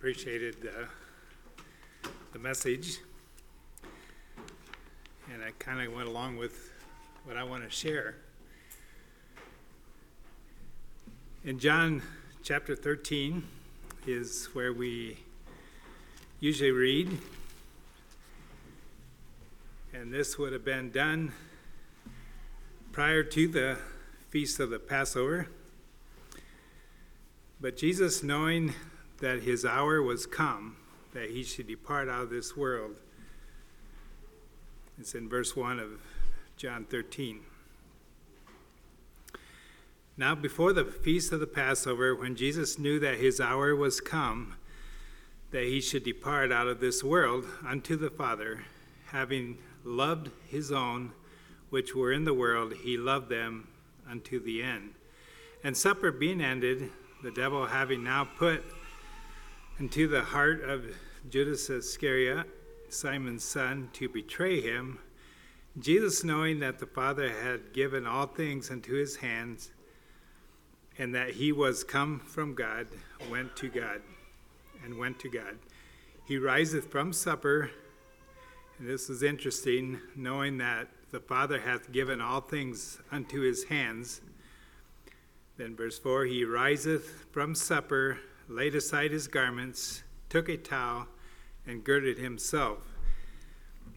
appreciated uh, the message. And I kind of went along with what I want to share. In John chapter 13 is where we usually read. And this would have been done prior to the feast of the Passover. But Jesus, knowing that his hour was come, that he should depart out of this world, it's in verse 1 of John 13. Now, before the feast of the Passover, when Jesus knew that his hour was come, that he should depart out of this world unto the Father, having loved his own which were in the world, he loved them unto the end. And supper being ended, the devil having now put into the heart of Judas Iscariot, Simon's son, to betray him, Jesus, knowing that the Father had given all things into his hands, and that he was come from God, went to God, and went to God. He riseth from supper, and this is interesting, knowing that the Father hath given all things unto his hands, then, verse 4 He riseth from supper, laid aside his garments, took a towel, and girded himself.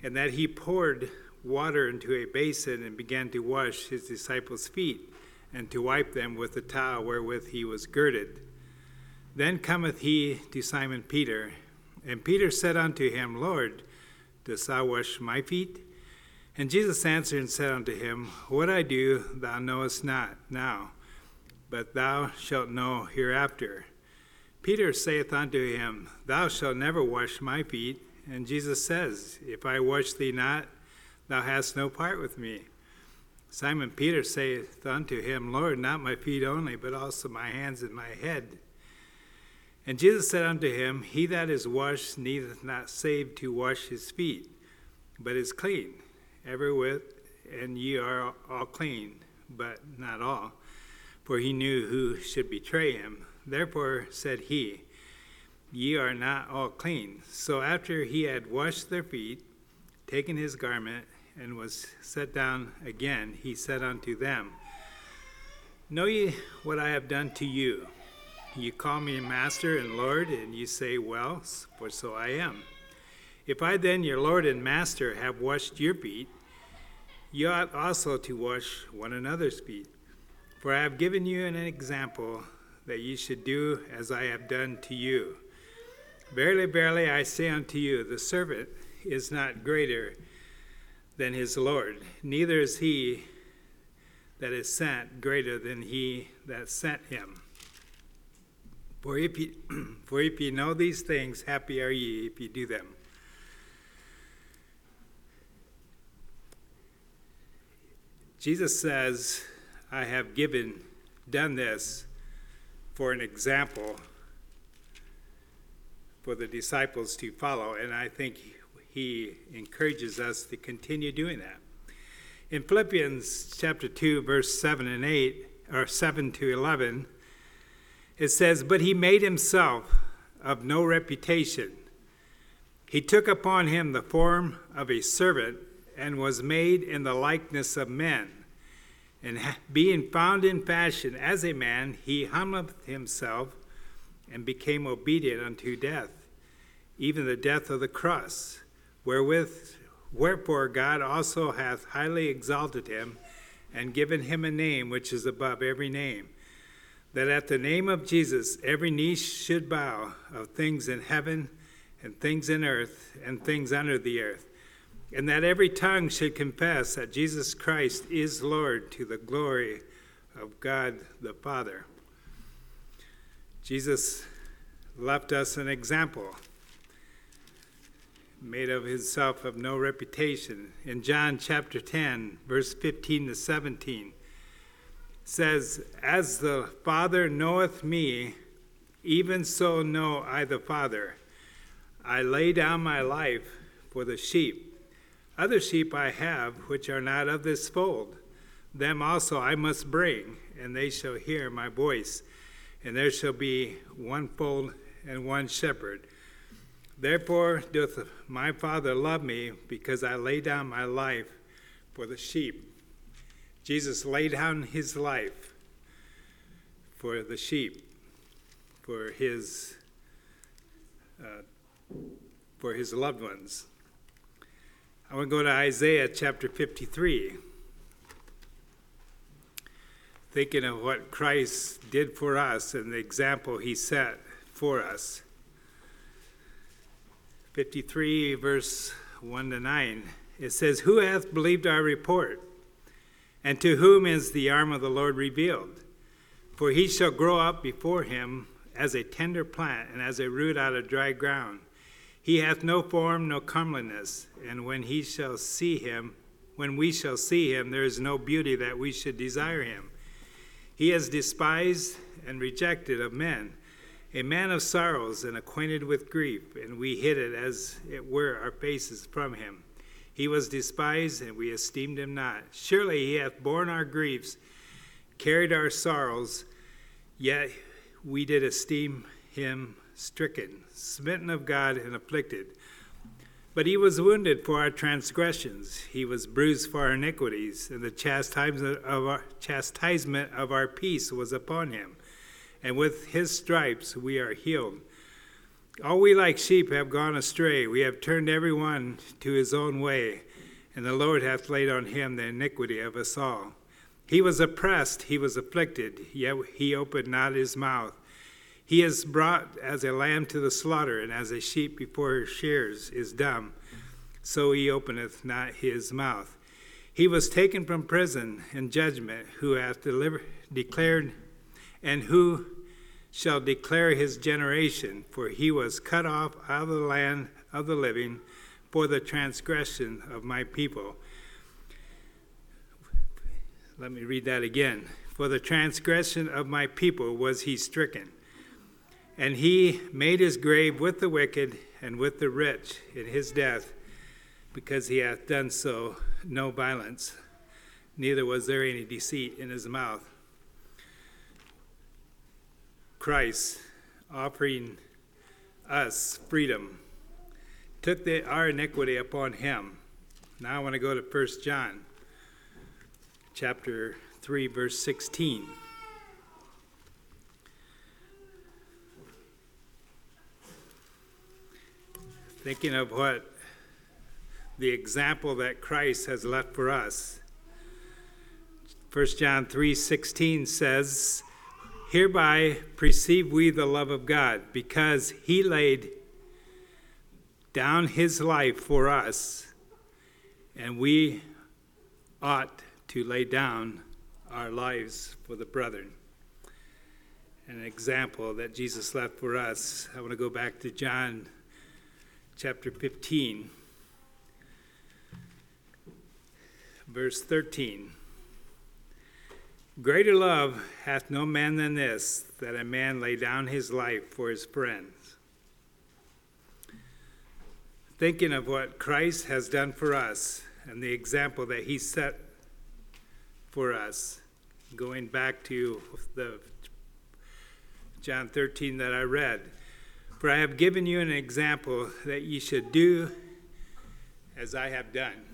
And that he poured water into a basin and began to wash his disciples' feet, and to wipe them with the towel wherewith he was girded. Then cometh he to Simon Peter, and Peter said unto him, Lord, dost thou wash my feet? And Jesus answered and said unto him, What I do thou knowest not now but thou shalt know hereafter. Peter saith unto him, Thou shalt never wash my feet. And Jesus says, If I wash thee not, thou hast no part with me. Simon Peter saith unto him, Lord, not my feet only, but also my hands and my head. And Jesus said unto him, He that is washed needeth not save to wash his feet, but is clean, every whit, and ye are all clean, but not all for he knew who should betray him. Therefore said he, Ye are not all clean. So after he had washed their feet, taken his garment, and was set down again, he said unto them, Know ye what I have done to you? You call me Master and Lord, and ye say, Well, for so I am. If I then, your Lord and Master, have washed your feet, ye ought also to wash one another's feet. For I have given you an example that ye should do as I have done to you. Verily, verily, I say unto you, the servant is not greater than his Lord, neither is he that is sent greater than he that sent him. For if ye, for if ye know these things, happy are ye if ye do them. Jesus says, I have given, done this for an example for the disciples to follow, and I think he encourages us to continue doing that. In Philippians chapter 2, verse 7 and 8, or 7 to 11, it says, But he made himself of no reputation. He took upon him the form of a servant and was made in the likeness of men. And being found in fashion as a man, he humbled himself and became obedient unto death, even the death of the cross, wherewith wherefore God also hath highly exalted him and given him a name which is above every name, that at the name of Jesus every knee should bow of things in heaven and things in earth and things under the earth and that every tongue should confess that Jesus Christ is Lord to the glory of God the Father. Jesus left us an example made of himself of no reputation. In John chapter 10, verse 15 to 17, says, As the Father knoweth me, even so know I the Father. I lay down my life for the sheep. Other sheep I have, which are not of this fold. Them also I must bring, and they shall hear my voice. And there shall be one fold and one shepherd. Therefore doth my Father love me, because I lay down my life for the sheep. Jesus laid down his life for the sheep, for his uh, for his loved ones. I want to go to Isaiah chapter 53. Thinking of what Christ did for us and the example he set for us. 53, verse 1 to 9. It says, Who hath believed our report? And to whom is the arm of the Lord revealed? For he shall grow up before him as a tender plant and as a root out of dry ground. He hath no form, no comeliness, and when he shall see him, when we shall see him, there is no beauty that we should desire him. He is despised and rejected of men, a man of sorrows and acquainted with grief, and we hid it as it were our faces from him. He was despised, and we esteemed him not. Surely he hath borne our griefs, carried our sorrows, yet we did esteem him stricken, smitten of God, and afflicted. But he was wounded for our transgressions, he was bruised for our iniquities, and the chastisement of our, chastisement of our peace was upon him. And with his stripes we are healed. All we like sheep have gone astray. We have turned every one to his own way, and the Lord hath laid on him the iniquity of us all. He was oppressed, he was afflicted, yet he opened not his mouth. He is brought as a lamb to the slaughter, and as a sheep before her shears is dumb, so he openeth not his mouth. He was taken from prison and judgment, who hath declared, and who shall declare his generation, for he was cut off out of the land of the living for the transgression of my people. Let me read that again. For the transgression of my people was he stricken. And he made his grave with the wicked and with the rich in his death, because he hath done so no violence, neither was there any deceit in his mouth. Christ, offering us freedom, took the, our iniquity upon him. Now I want to go to 1 John chapter 3 verse 16. Thinking of what the example that Christ has left for us. 1 John 3:16 says, Hereby perceive we the love of God, because he laid down his life for us, and we ought to lay down our lives for the brethren. An example that Jesus left for us. I want to go back to John chapter 15, verse 13. Greater love hath no man than this, that a man lay down his life for his friends. Thinking of what Christ has done for us and the example that he set for us, going back to the John 13 that I read. For I have given you an example that ye should do as I have done.